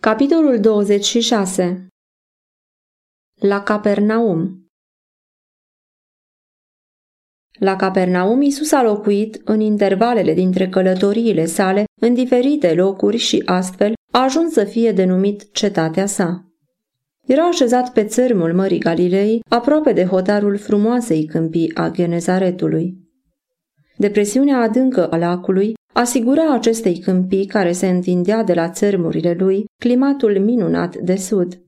Capitolul 26 La Capernaum La Capernaum Iisus a locuit în intervalele dintre călătoriile sale în diferite locuri și astfel a ajuns să fie denumit cetatea sa. Era așezat pe țărmul Mării Galilei, aproape de hotarul frumoasei câmpii a Genezaretului. Depresiunea adâncă a lacului asigura acestei câmpii care se întindea de la țărmurile lui climatul minunat de sud.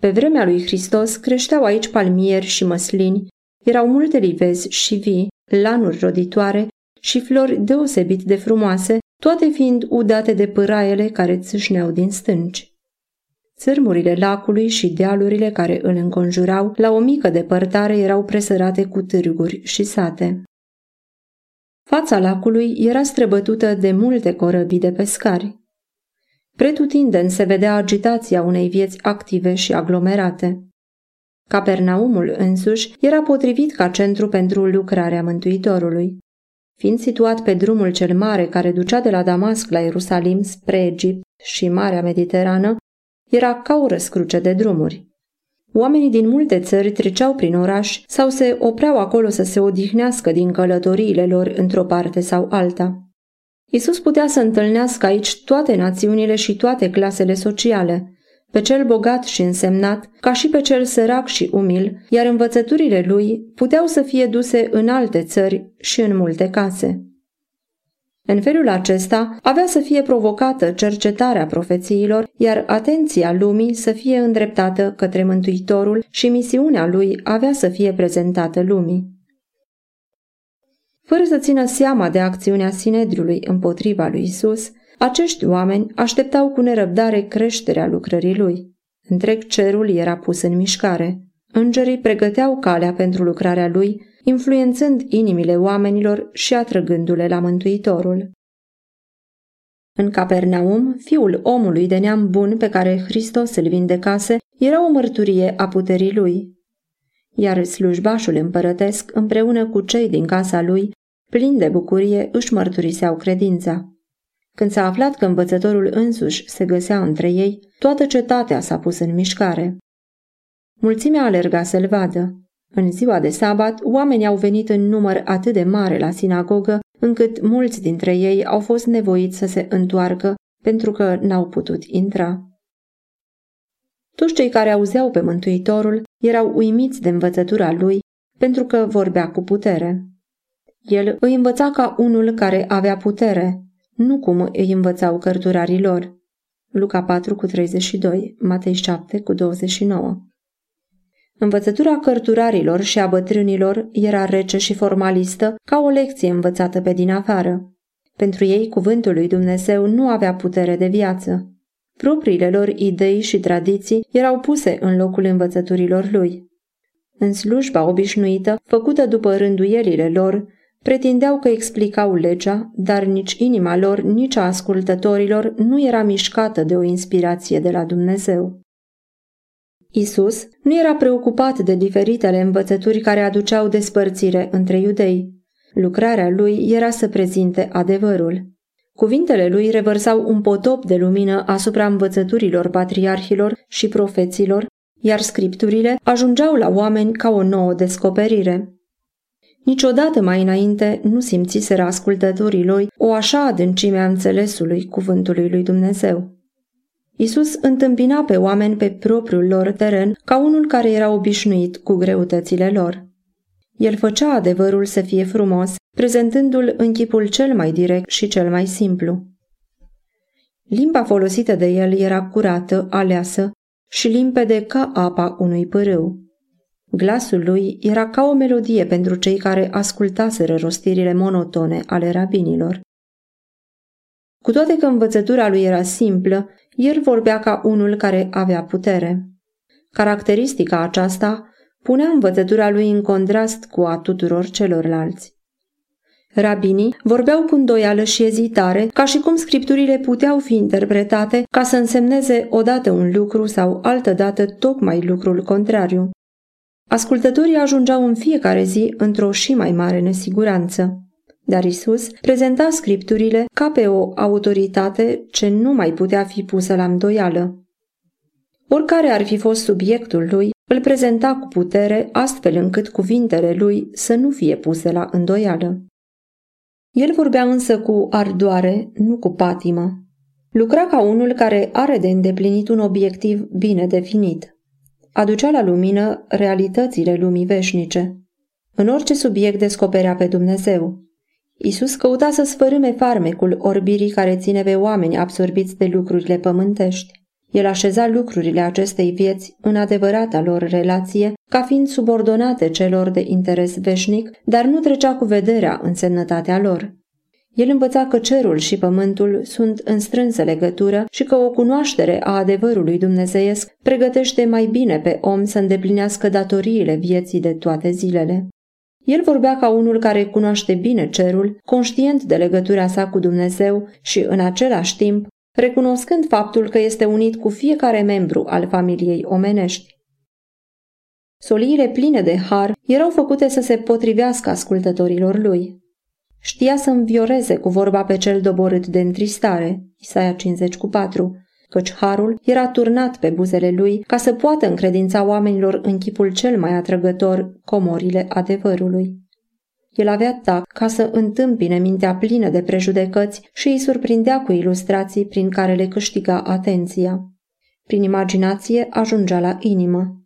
Pe vremea lui Hristos creșteau aici palmieri și măslini, erau multe livezi și vii, lanuri roditoare și flori deosebit de frumoase, toate fiind udate de pâraiele care țâșneau din stânci. Țărmurile lacului și dealurile care îl înconjurau, la o mică depărtare, erau presărate cu târguri și sate. Fața lacului era străbătută de multe corăbii de pescari. Pretutindeni se vedea agitația unei vieți active și aglomerate. Capernaumul însuși era potrivit ca centru pentru lucrarea Mântuitorului. Fiind situat pe drumul cel mare care ducea de la Damasc la Ierusalim spre Egipt și Marea Mediterană, era ca o răscruce de drumuri. Oamenii din multe țări treceau prin oraș sau se opreau acolo să se odihnească din călătoriile lor într-o parte sau alta. Isus putea să întâlnească aici toate națiunile și toate clasele sociale, pe cel bogat și însemnat, ca și pe cel sărac și umil, iar învățăturile lui puteau să fie duse în alte țări și în multe case. În felul acesta avea să fie provocată cercetarea profețiilor, iar atenția lumii să fie îndreptată către Mântuitorul și misiunea lui avea să fie prezentată lumii. Fără să țină seama de acțiunea Sinedriului împotriva lui Isus, acești oameni așteptau cu nerăbdare creșterea lucrării lui. Întreg cerul era pus în mișcare. Îngerii pregăteau calea pentru lucrarea lui influențând inimile oamenilor și atrăgându-le la Mântuitorul. În Capernaum, fiul omului de neam bun pe care Hristos îl vindecase era o mărturie a puterii lui. Iar slujbașul împărătesc, împreună cu cei din casa lui, plini de bucurie, își mărturiseau credința. Când s-a aflat că învățătorul însuși se găsea între ei, toată cetatea s-a pus în mișcare. Mulțimea alerga să-l vadă. În ziua de sabat, oamenii au venit în număr atât de mare la sinagogă, încât mulți dintre ei au fost nevoiți să se întoarcă pentru că n-au putut intra. Toți cei care auzeau pe Mântuitorul erau uimiți de învățătura lui pentru că vorbea cu putere. El îi învăța ca unul care avea putere, nu cum îi învățau cărturarii lor. Luca 4 cu 32, Matei 7 cu 29. Învățătura cărturarilor și a bătrânilor era rece și formalistă, ca o lecție învățată pe din afară. Pentru ei, cuvântul lui Dumnezeu nu avea putere de viață. Propriile lor idei și tradiții erau puse în locul învățăturilor lui. În slujba obișnuită, făcută după rânduielile lor, pretindeau că explicau legea, dar nici inima lor, nici a ascultătorilor nu era mișcată de o inspirație de la Dumnezeu. Isus nu era preocupat de diferitele învățături care aduceau despărțire între iudei. Lucrarea lui era să prezinte adevărul. Cuvintele lui revărsau un potop de lumină asupra învățăturilor patriarhilor și profeților, iar scripturile ajungeau la oameni ca o nouă descoperire. Niciodată mai înainte nu simțiseră ascultătorii lui o așa adâncime a înțelesului cuvântului lui Dumnezeu. Isus întâmpina pe oameni pe propriul lor teren ca unul care era obișnuit cu greutățile lor. El făcea adevărul să fie frumos, prezentându-l în chipul cel mai direct și cel mai simplu. Limba folosită de el era curată, aleasă și limpede ca apa unui pârâu. Glasul lui era ca o melodie pentru cei care ascultaseră rostirile monotone ale rabinilor. Cu toate că învățătura lui era simplă, el vorbea ca unul care avea putere. Caracteristica aceasta punea învățătura lui în contrast cu a tuturor celorlalți. Rabinii vorbeau cu îndoială și ezitare, ca și cum scripturile puteau fi interpretate ca să însemneze odată un lucru sau altădată tocmai lucrul contrariu. Ascultătorii ajungeau în fiecare zi într-o și mai mare nesiguranță. Dar Isus prezenta scripturile ca pe o autoritate ce nu mai putea fi pusă la îndoială. Oricare ar fi fost subiectul lui, îl prezenta cu putere astfel încât cuvintele lui să nu fie puse la îndoială. El vorbea însă cu ardoare, nu cu patimă. Lucra ca unul care are de îndeplinit un obiectiv bine definit. Aducea la lumină realitățile lumii veșnice. În orice subiect descoperea pe Dumnezeu. Isus căuta să sfărâme farmecul orbirii care ține pe oameni absorbiți de lucrurile pământești. El așeza lucrurile acestei vieți în adevărata lor relație, ca fiind subordonate celor de interes veșnic, dar nu trecea cu vederea însemnătatea lor. El învăța că cerul și pământul sunt în strânsă legătură și că o cunoaștere a adevărului dumnezeiesc pregătește mai bine pe om să îndeplinească datoriile vieții de toate zilele. El vorbea ca unul care cunoaște bine cerul, conștient de legătura sa cu Dumnezeu și, în același timp, recunoscând faptul că este unit cu fiecare membru al familiei omenești. Soliile pline de har erau făcute să se potrivească ascultătorilor lui. Știa să învioreze cu vorba pe cel doborât de întristare, Isaia 50 cu 4, căci harul era turnat pe buzele lui ca să poată încredința oamenilor în chipul cel mai atrăgător comorile adevărului. El avea tac ca să întâmpine mintea plină de prejudecăți și îi surprindea cu ilustrații prin care le câștiga atenția. Prin imaginație ajungea la inimă.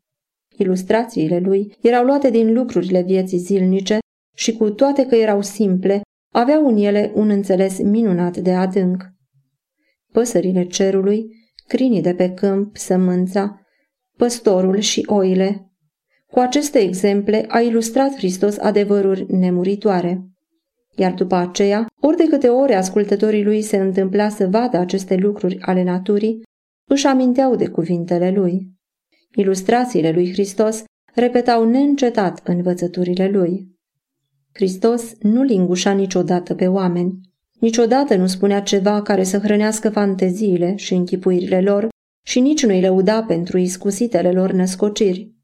Ilustrațiile lui erau luate din lucrurile vieții zilnice și cu toate că erau simple, aveau în ele un înțeles minunat de adânc. Păsările cerului, crinii de pe câmp, sămânța, păstorul și oile, cu aceste exemple a ilustrat Hristos adevăruri nemuritoare. Iar după aceea, ori de câte ori ascultătorii lui se întâmpla să vadă aceste lucruri ale naturii, își aminteau de cuvintele lui. Ilustrațiile lui Hristos repetau neîncetat învățăturile lui. Hristos nu lingușa niciodată pe oameni. Niciodată nu spunea ceva care să hrănească fanteziile și închipuirile lor și nici nu-i lăuda pentru iscusitele lor născociri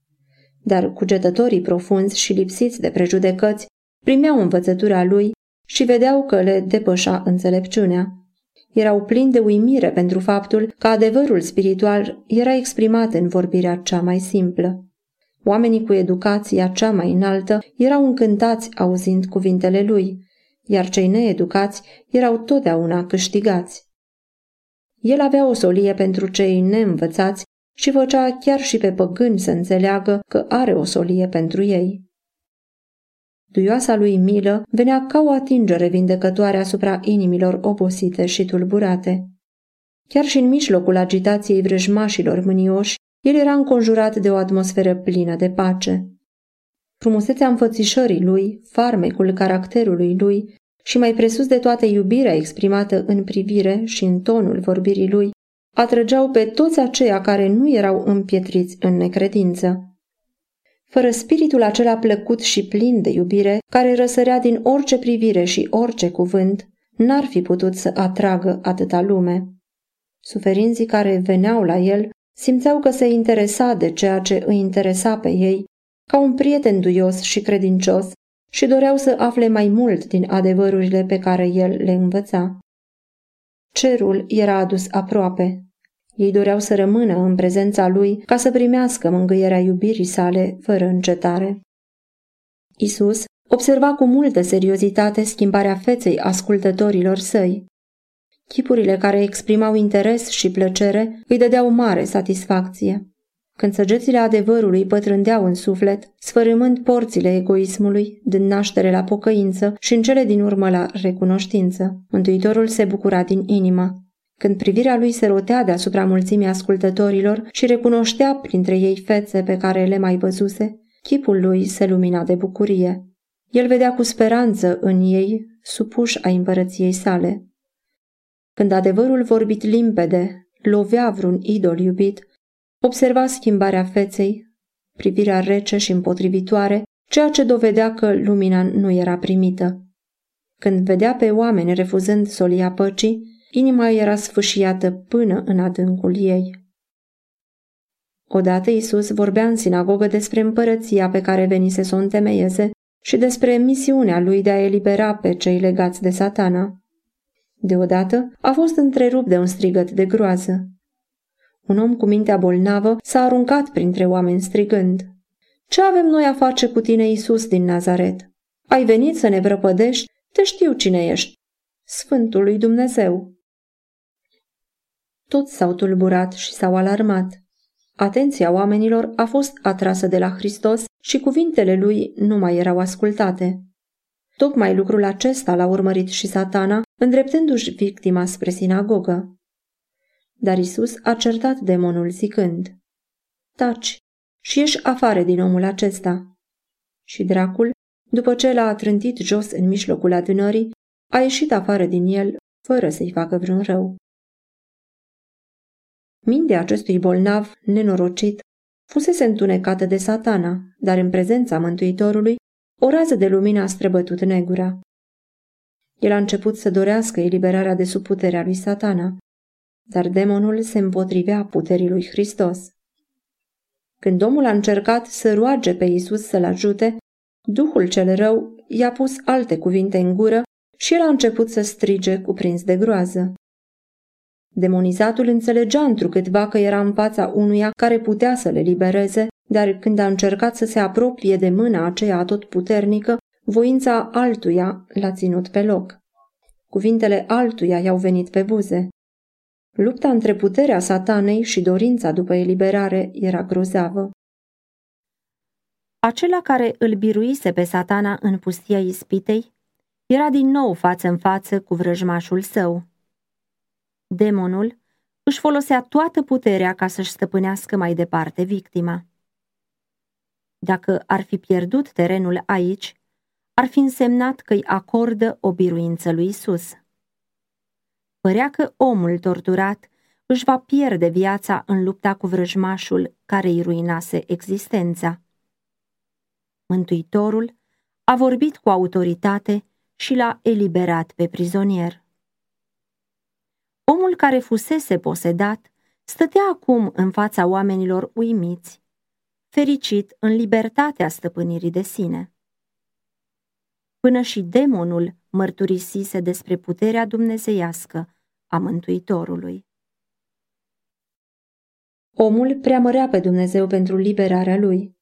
dar cugetătorii profunzi și lipsiți de prejudecăți primeau învățătura lui și vedeau că le depășa înțelepciunea. Erau plini de uimire pentru faptul că adevărul spiritual era exprimat în vorbirea cea mai simplă. Oamenii cu educația cea mai înaltă erau încântați auzind cuvintele lui, iar cei needucați erau totdeauna câștigați. El avea o solie pentru cei neînvățați și făcea chiar și pe păgâni să înțeleagă că are o solie pentru ei. Duioasa lui milă venea ca o atingere vindecătoare asupra inimilor obosite și tulburate. Chiar și în mijlocul agitației vrăjmașilor mânioși, el era înconjurat de o atmosferă plină de pace. Frumusețea înfățișării lui, farmecul caracterului lui și mai presus de toate iubirea exprimată în privire și în tonul vorbirii lui, atrăgeau pe toți aceia care nu erau împietriți în necredință. Fără spiritul acela plăcut și plin de iubire, care răsărea din orice privire și orice cuvânt, n-ar fi putut să atragă atâta lume. Suferinții care veneau la el simțeau că se interesa de ceea ce îi interesa pe ei, ca un prieten duios și credincios, și doreau să afle mai mult din adevărurile pe care el le învăța. Cerul era adus aproape. Ei doreau să rămână în prezența lui ca să primească mângâierea iubirii sale fără încetare. Isus observa cu multă seriozitate schimbarea feței ascultătorilor săi. Chipurile care exprimau interes și plăcere îi dădeau mare satisfacție. Când săgețile adevărului pătrândeau în suflet, sfărâmând porțile egoismului, dând naștere la pocăință și în cele din urmă la recunoștință, Mântuitorul se bucura din inimă. Când privirea lui se rotea deasupra mulțimii ascultătorilor și recunoștea printre ei fețe pe care le mai văzuse, chipul lui se lumina de bucurie. El vedea cu speranță în ei supuși a împărăției sale. Când adevărul vorbit limpede lovea vreun idol iubit, observa schimbarea feței, privirea rece și împotrivitoare, ceea ce dovedea că lumina nu era primită. Când vedea pe oameni refuzând solia păcii, Inima era sfâșiată până în adâncul ei. Odată Isus vorbea în sinagogă despre împărăția pe care venise să o întemeieze și despre misiunea lui de a elibera pe cei legați de satana. Deodată a fost întrerupt de un strigăt de groază. Un om cu mintea bolnavă s-a aruncat printre oameni strigând. Ce avem noi a face cu tine, Iisus din Nazaret? Ai venit să ne vrăpădești? Te știu cine ești. Sfântul lui Dumnezeu. Toți s-au tulburat și s-au alarmat. Atenția oamenilor a fost atrasă de la Hristos și cuvintele lui nu mai erau ascultate. Tocmai lucrul acesta l-a urmărit și satana, îndreptându-și victima spre sinagogă. Dar Isus a certat demonul zicând, Taci și ieși afară din omul acesta. Și dracul, după ce l-a trântit jos în mijlocul adunării, a ieșit afară din el, fără să-i facă vreun rău. Mintea acestui bolnav, nenorocit, fusese întunecată de satana, dar în prezența Mântuitorului, o rază de lumină a străbătut negura. El a început să dorească eliberarea de sub puterea lui satana, dar demonul se împotrivea puterii lui Hristos. Când omul a încercat să roage pe Isus să-l ajute, Duhul cel rău i-a pus alte cuvinte în gură și el a început să strige cuprins de groază. Demonizatul înțelegea întrucâtva că era în fața unuia care putea să le libereze, dar când a încercat să se apropie de mâna aceea puternică, voința altuia l-a ținut pe loc. Cuvintele altuia i-au venit pe buze. Lupta între puterea satanei și dorința după eliberare era grozavă. Acela care îl biruise pe satana în pustia ispitei era din nou față în față cu vrăjmașul său. Demonul își folosea toată puterea ca să-și stăpânească mai departe victima. Dacă ar fi pierdut terenul aici, ar fi însemnat că îi acordă o biruință lui Isus. Părea că omul torturat își va pierde viața în lupta cu vrăjmașul care îi ruinase existența. Mântuitorul a vorbit cu autoritate și l-a eliberat pe prizonier. Omul care fusese posedat stătea acum în fața oamenilor uimiți, fericit în libertatea stăpânirii de sine. Până și demonul mărturisise despre puterea dumnezeiască a Mântuitorului. Omul preamărea pe Dumnezeu pentru liberarea lui.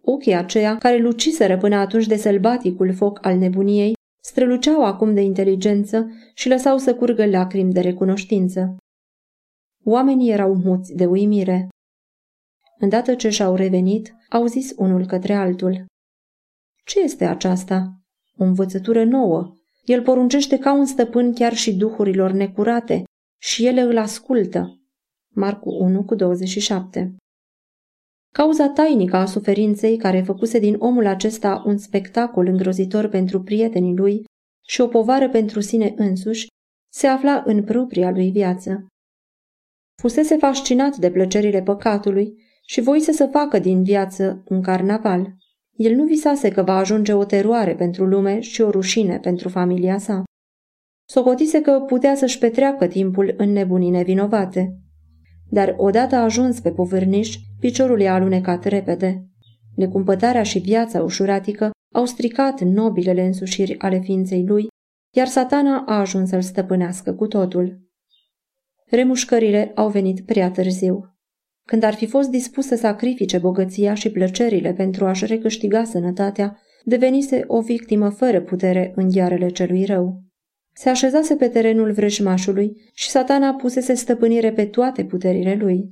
Ochii aceia, care luciseră până atunci de sălbaticul foc al nebuniei, străluceau acum de inteligență și lăsau să curgă lacrimi de recunoștință. Oamenii erau muți de uimire. Îndată ce și-au revenit, au zis unul către altul. Ce este aceasta? O învățătură nouă. El poruncește ca un stăpân chiar și duhurilor necurate și ele îl ascultă. Marcu 1 cu 27 Cauza tainică a suferinței care făcuse din omul acesta un spectacol îngrozitor pentru prietenii lui și o povară pentru sine însuși, se afla în propria lui viață. Fusese fascinat de plăcerile păcatului și voise să facă din viață un carnaval. El nu visase că va ajunge o teroare pentru lume și o rușine pentru familia sa. Socotise că putea să-și petreacă timpul în nebunii nevinovate dar odată ajuns pe povârniș, piciorul i-a alunecat repede. Necumpătarea și viața ușuratică au stricat nobilele însușiri ale ființei lui, iar satana a ajuns să-l stăpânească cu totul. Remușcările au venit prea târziu. Când ar fi fost dispus să sacrifice bogăția și plăcerile pentru a-și recâștiga sănătatea, devenise o victimă fără putere în ghearele celui rău. Se așezase pe terenul vrăjmașului și satana pusese stăpânire pe toate puterile lui.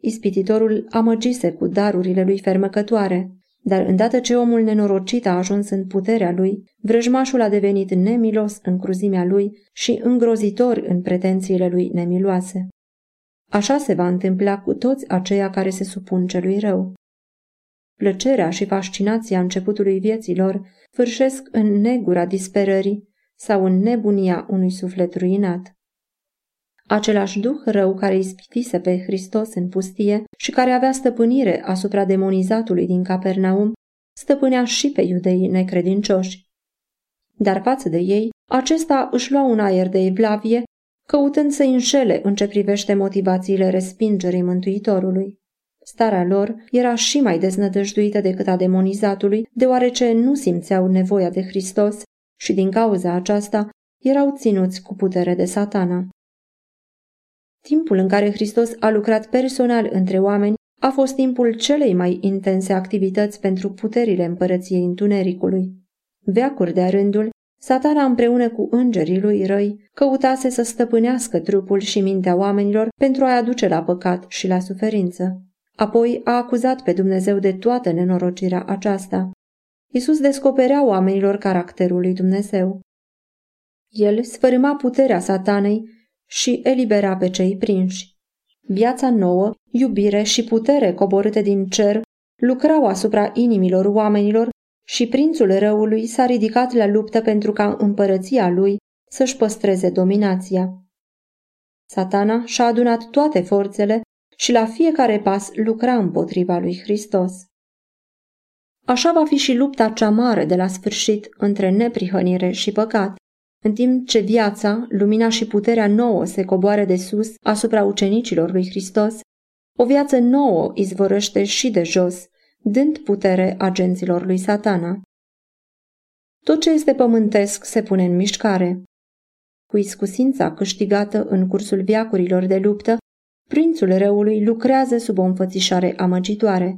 Ispititorul amăgise cu darurile lui fermăcătoare, dar îndată ce omul nenorocit a ajuns în puterea lui, vrăjmașul a devenit nemilos în cruzimea lui și îngrozitor în pretențiile lui nemiloase. Așa se va întâmpla cu toți aceia care se supun celui rău. Plăcerea și fascinația începutului vieților fârșesc în negura disperării sau în nebunia unui suflet ruinat. Același duh rău care ispitise pe Hristos în pustie și care avea stăpânire asupra demonizatului din Capernaum, stăpânea și pe iudeii necredincioși. Dar față de ei, acesta își lua un aer de evlavie, căutând să înșele în ce privește motivațiile respingerii Mântuitorului. Starea lor era și mai deznădăjduită decât a demonizatului, deoarece nu simțeau nevoia de Hristos și din cauza aceasta erau ținuți cu putere de satana. Timpul în care Hristos a lucrat personal între oameni a fost timpul celei mai intense activități pentru puterile împărăției întunericului. Veacuri de rândul, satana împreună cu îngerii lui răi căutase să stăpânească trupul și mintea oamenilor pentru a-i aduce la păcat și la suferință. Apoi a acuzat pe Dumnezeu de toată nenorocirea aceasta. Isus descoperea oamenilor caracterul lui Dumnezeu. El sfărâma puterea satanei și elibera pe cei prinși. Viața nouă, iubire și putere coborâte din cer lucrau asupra inimilor oamenilor și prințul răului s-a ridicat la luptă pentru ca împărăția lui să-și păstreze dominația. Satana și-a adunat toate forțele și la fiecare pas lucra împotriva lui Hristos. Așa va fi și lupta cea mare de la sfârșit între neprihănire și păcat. În timp ce viața, lumina și puterea nouă se coboară de sus asupra ucenicilor lui Hristos, o viață nouă izvorăște și de jos, dând putere agenților lui satana. Tot ce este pământesc se pune în mișcare. Cu iscusința câștigată în cursul viacurilor de luptă, prințul răului lucrează sub o înfățișare amăgitoare.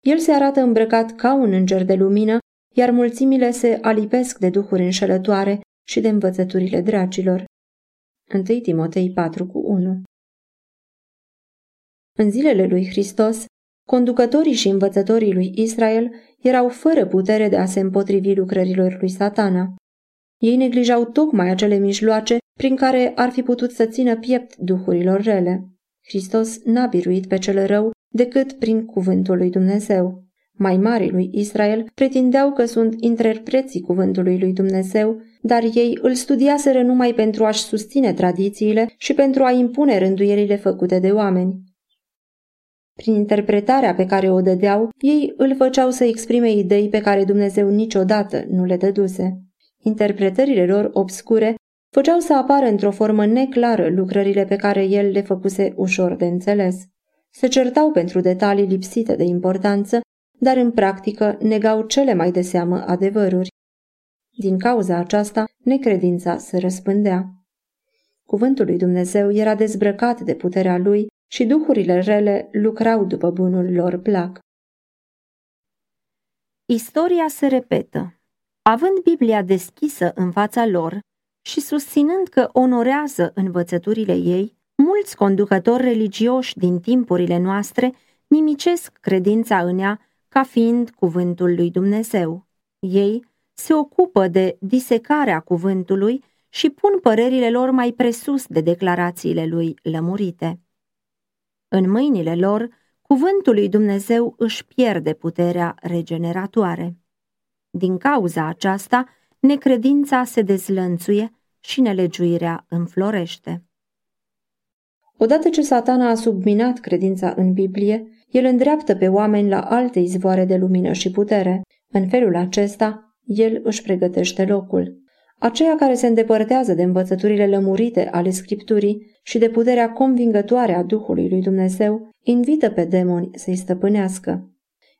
El se arată îmbrăcat ca un înger de lumină iar mulțimile se alipesc de duhuri înșelătoare și de învățăturile dracilor. 1 Timotei 4 cu 1 În zilele lui Hristos, conducătorii și învățătorii lui Israel erau fără putere de a se împotrivi lucrărilor lui satana. Ei neglijau tocmai acele mijloace prin care ar fi putut să țină piept duhurilor rele. Hristos n-a biruit pe cel rău decât prin cuvântul lui Dumnezeu mai mari lui Israel pretindeau că sunt interpreții cuvântului lui Dumnezeu, dar ei îl studiaseră numai pentru a-și susține tradițiile și pentru a impune rânduierile făcute de oameni. Prin interpretarea pe care o dădeau, ei îl făceau să exprime idei pe care Dumnezeu niciodată nu le dăduse. Interpretările lor obscure făceau să apară într-o formă neclară lucrările pe care el le făcuse ușor de înțeles. Se certau pentru detalii lipsite de importanță dar în practică negau cele mai de seamă adevăruri. Din cauza aceasta, necredința se răspândea. Cuvântul lui Dumnezeu era dezbrăcat de puterea lui și duhurile rele lucrau după bunul lor plac. Istoria se repetă. Având Biblia deschisă în fața lor și susținând că onorează învățăturile ei, mulți conducători religioși din timpurile noastre nimicesc credința în ea ca fiind cuvântul lui Dumnezeu. Ei se ocupă de disecarea cuvântului și pun părerile lor mai presus de declarațiile lui lămurite. În mâinile lor, cuvântul lui Dumnezeu își pierde puterea regeneratoare. Din cauza aceasta, necredința se dezlănțuie și nelegiuirea înflorește. Odată ce satana a subminat credința în Biblie, el îndreaptă pe oameni la alte izvoare de lumină și putere. În felul acesta, el își pregătește locul. Aceia care se îndepărtează de învățăturile lămurite ale Scripturii și de puterea convingătoare a Duhului lui Dumnezeu, invită pe demoni să-i stăpânească.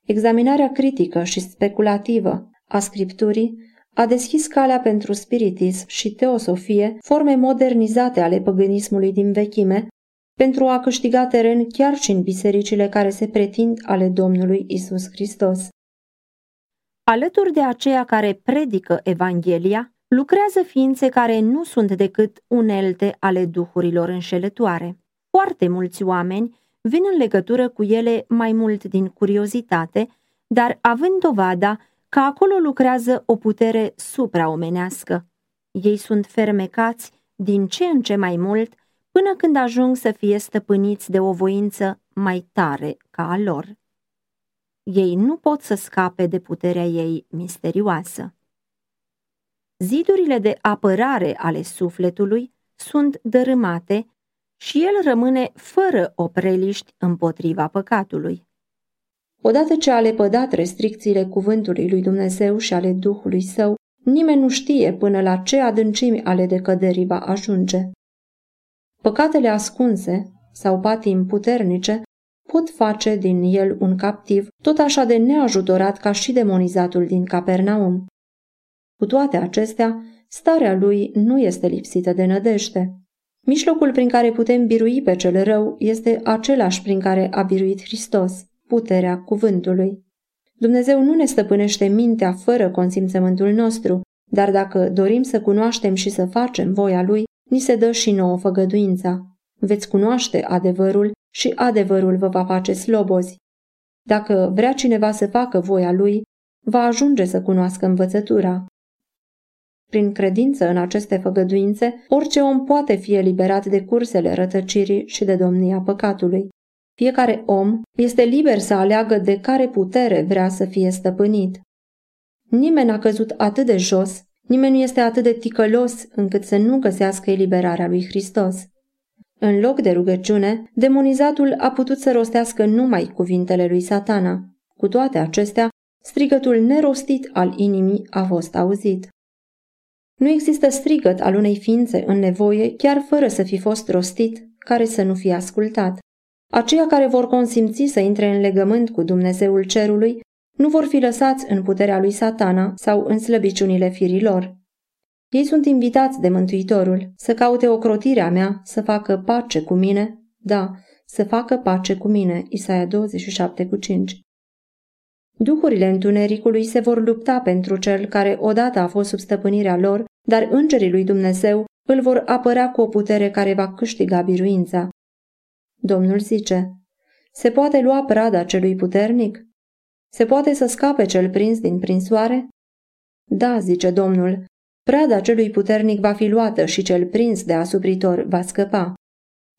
Examinarea critică și speculativă a Scripturii a deschis calea pentru spiritism și teosofie, forme modernizate ale păgânismului din vechime, pentru a câștiga teren chiar și în bisericile care se pretind ale Domnului Isus Hristos. Alături de aceia care predică Evanghelia, lucrează ființe care nu sunt decât unelte ale duhurilor înșelătoare. Foarte mulți oameni vin în legătură cu ele mai mult din curiozitate, dar având dovada că acolo lucrează o putere supraomenească. Ei sunt fermecați din ce în ce mai mult până când ajung să fie stăpâniți de o voință mai tare ca a lor. Ei nu pot să scape de puterea ei misterioasă. Zidurile de apărare ale sufletului sunt dărâmate și el rămâne fără opreliști împotriva păcatului. Odată ce a lepădat restricțiile cuvântului lui Dumnezeu și ale Duhului său, nimeni nu știe până la ce adâncimi ale decăderii va ajunge. Păcatele ascunse sau patim puternice pot pot face din el un captiv, tot așa de neajutorat ca și demonizatul din Capernaum. Cu toate acestea, starea lui nu este lipsită de nădejde. Mijlocul prin care putem birui pe cel rău este același prin care a biruit Hristos, puterea cuvântului. Dumnezeu nu ne stăpânește mintea fără consimțământul nostru, dar dacă dorim să cunoaștem și să facem voia Lui, ni se dă și nouă făgăduința. Veți cunoaște adevărul și adevărul vă va face slobozi. Dacă vrea cineva să facă voia Lui, va ajunge să cunoască învățătura. Prin credință în aceste făgăduințe, orice om poate fi eliberat de cursele rătăcirii și de domnia păcatului. Fiecare om este liber să aleagă de care putere vrea să fie stăpânit. Nimeni n-a căzut atât de jos, nimeni nu este atât de ticălos încât să nu găsească eliberarea lui Hristos. În loc de rugăciune, demonizatul a putut să rostească numai cuvintele lui satana. Cu toate acestea, strigătul nerostit al inimii a fost auzit. Nu există strigăt al unei ființe în nevoie, chiar fără să fi fost rostit, care să nu fie ascultat. Aceia care vor consimți să intre în legământ cu Dumnezeul cerului nu vor fi lăsați în puterea lui satana sau în slăbiciunile firilor. Ei sunt invitați de Mântuitorul să caute ocrotirea mea, să facă pace cu mine, da, să facă pace cu mine, Isaia 27 cu 5. Duhurile întunericului se vor lupta pentru cel care odată a fost sub stăpânirea lor, dar îngerii lui Dumnezeu îl vor apărea cu o putere care va câștiga biruința. Domnul zice, se poate lua prada celui puternic? Se poate să scape cel prins din prinsoare? Da, zice Domnul, prada celui puternic va fi luată și cel prins de asupritor va scăpa.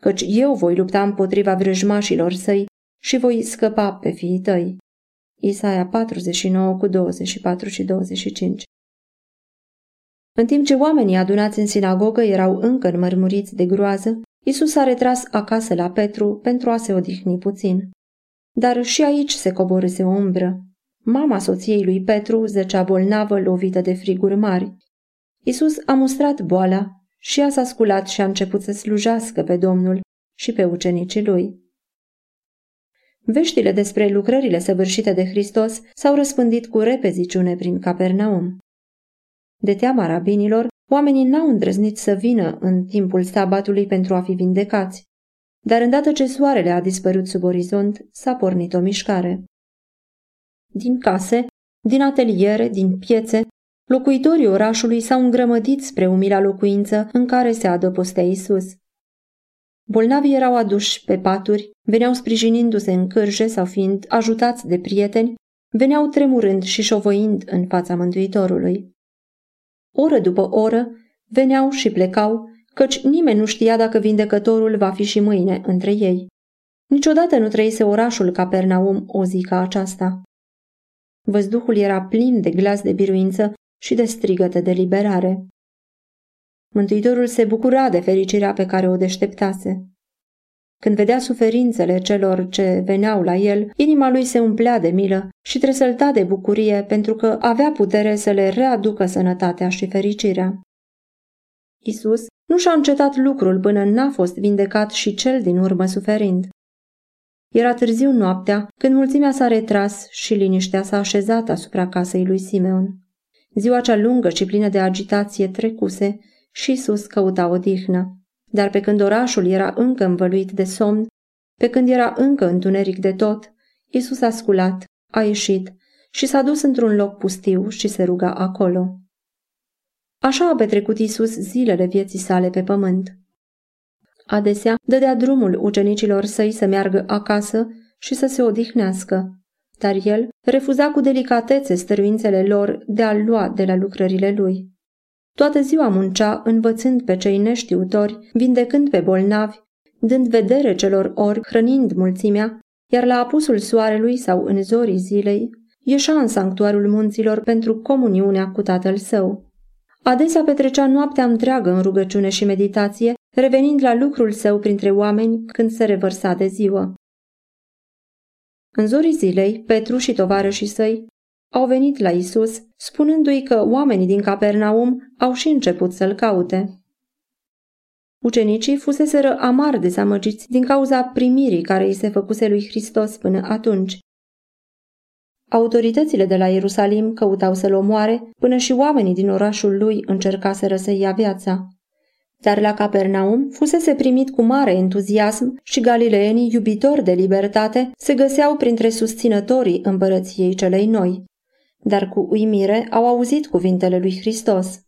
Căci eu voi lupta împotriva vrăjmașilor săi și voi scăpa pe fiii tăi. Isaia 49 cu 24 și 25 În timp ce oamenii adunați în sinagogă erau încă înmărmuriți de groază, Isus a retras acasă la Petru pentru a se odihni puțin. Dar și aici se coborâse o umbră. Mama soției lui Petru zăcea bolnavă, lovită de friguri mari. Isus a mustrat boala și ea s-a sculat și a început să slujească pe Domnul și pe ucenicii lui. Veștile despre lucrările săvârșite de Hristos s-au răspândit cu repeziciune prin Capernaum. De teama rabinilor, oamenii n-au îndrăznit să vină în timpul sabatului pentru a fi vindecați. Dar îndată ce soarele a dispărut sub orizont, s-a pornit o mișcare. Din case, din ateliere, din piețe, locuitorii orașului s-au îngrămădit spre umila locuință în care se adăpostea Isus. Bolnavii erau aduși pe paturi, veneau sprijinindu-se în cârje sau fiind ajutați de prieteni, veneau tremurând și șovăind în fața Mântuitorului. Oră după oră, veneau și plecau, căci nimeni nu știa dacă vindecătorul va fi și mâine între ei. Niciodată nu trăise orașul Capernaum o zi ca aceasta. Văzduhul era plin de glas de biruință și de strigăte de liberare. Mântuitorul se bucura de fericirea pe care o deșteptase. Când vedea suferințele celor ce veneau la el, inima lui se umplea de milă și tresălta de bucurie pentru că avea putere să le readucă sănătatea și fericirea. Isus nu și-a încetat lucrul până n-a fost vindecat și cel din urmă suferind. Era târziu noaptea când mulțimea s-a retras și liniștea s-a așezat asupra casei lui Simeon. Ziua cea lungă și plină de agitație trecuse și Isus căuta odihnă. Dar pe când orașul era încă învăluit de somn, pe când era încă întuneric de tot, Isus a sculat, a ieșit și s-a dus într-un loc pustiu și se ruga acolo. Așa a petrecut Isus zilele vieții sale pe pământ. Adesea dădea drumul ucenicilor săi să meargă acasă și să se odihnească, dar el refuza cu delicatețe stăruințele lor de a lua de la lucrările lui. Toată ziua muncea învățând pe cei neștiutori, vindecând pe bolnavi, dând vedere celor ori, hrănind mulțimea, iar la apusul soarelui sau în zorii zilei, ieșea în sanctuarul munților pentru comuniunea cu tatăl său. Adesea petrecea noaptea întreagă în rugăciune și meditație, revenind la lucrul său printre oameni când se revărsa de ziua. În zorii zilei, Petru și tovarășii săi au venit la Isus, spunându-i că oamenii din Capernaum au și început să-l caute. Ucenicii fuseseră amar dezamăgiți din cauza primirii care îi se făcuse lui Hristos până atunci. Autoritățile de la Ierusalim căutau să-l omoare, până și oamenii din orașul lui încercaseră să ia viața. Dar la Capernaum fusese primit cu mare entuziasm și galileenii iubitori de libertate se găseau printre susținătorii împărăției celei noi. Dar cu uimire au auzit cuvintele lui Hristos.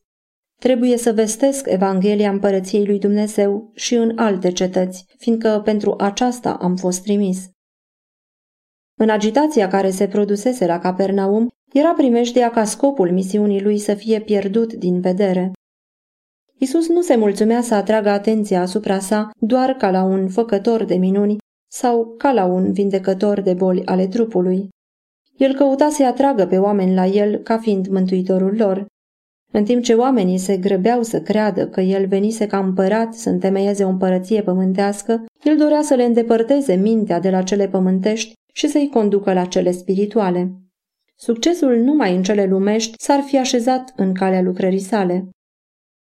Trebuie să vestesc Evanghelia împărăției lui Dumnezeu și în alte cetăți, fiindcă pentru aceasta am fost trimis. În agitația care se produsese la Capernaum, era primejdea ca scopul misiunii lui să fie pierdut din vedere. Isus nu se mulțumea să atragă atenția asupra sa doar ca la un făcător de minuni sau ca la un vindecător de boli ale trupului. El căuta să-i atragă pe oameni la el ca fiind mântuitorul lor. În timp ce oamenii se grăbeau să creadă că el venise ca împărat să întemeieze o împărăție pământească, el dorea să le îndepărteze mintea de la cele pământești și să-i conducă la cele spirituale. Succesul numai în cele lumești s-ar fi așezat în calea lucrării sale.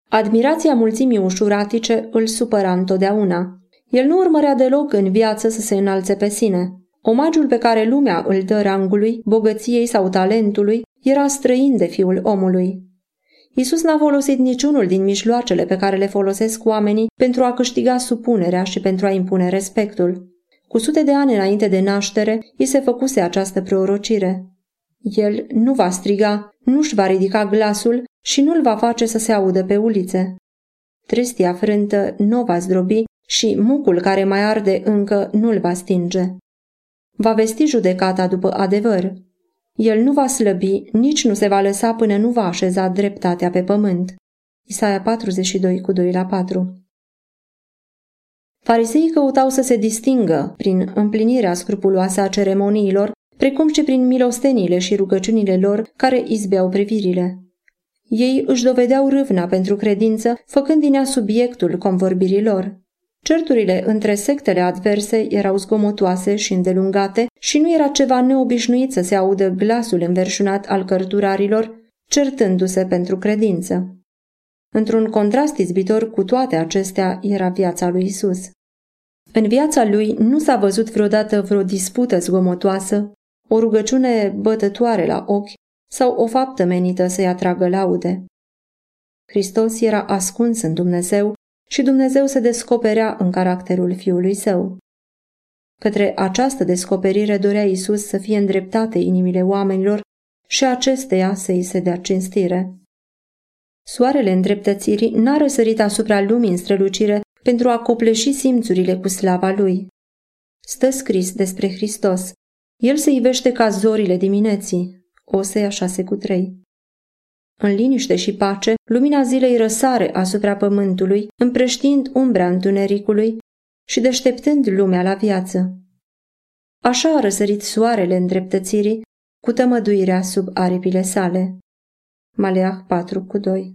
Admirația mulțimii ușuratice îl supăra întotdeauna. El nu urmărea deloc în viață să se înalțe pe sine. Omagiul pe care lumea îl dă rangului, bogăției sau talentului era străin de fiul omului. Isus n-a folosit niciunul din mijloacele pe care le folosesc oamenii pentru a câștiga supunerea și pentru a impune respectul. Cu sute de ani înainte de naștere, îi se făcuse această prorocire. El nu va striga, nu-și va ridica glasul și nu-l va face să se audă pe ulițe. Tristia frântă nu va zdrobi și mucul care mai arde încă nu-l va stinge. Va vesti judecata după adevăr. El nu va slăbi, nici nu se va lăsa până nu va așeza dreptatea pe pământ. Isaia 42 cu 2 la 4 Fariseii căutau să se distingă prin împlinirea scrupuloasă a ceremoniilor, precum și prin milosteniile și rugăciunile lor care izbeau privirile. Ei își dovedeau râvna pentru credință, făcând din ea subiectul convorbirii lor. Certurile între sectele adverse erau zgomotoase și îndelungate și nu era ceva neobișnuit să se audă glasul înverșunat al cărturarilor, certându-se pentru credință. Într-un contrast izbitor cu toate acestea era viața lui Isus. În viața lui nu s-a văzut vreodată vreo dispută zgomotoasă, o rugăciune bătătoare la ochi sau o faptă menită să-i atragă laude. Hristos era ascuns în Dumnezeu și Dumnezeu se descoperea în caracterul Fiului Său. Către această descoperire dorea Isus să fie îndreptate inimile oamenilor și acesteia să îi se dea cinstire. Soarele îndreptățirii n-a răsărit asupra lumii în strălucire pentru a copleși simțurile cu slava lui. Stă scris despre Hristos. El se ivește ca zorile dimineții. Osea 6 cu 3. În liniște și pace, lumina zilei răsare asupra pământului, împrăștind umbra întunericului și deșteptând lumea la viață. Așa a răsărit soarele îndreptățirii cu tămăduirea sub aripile sale. Maleah 4 cu 2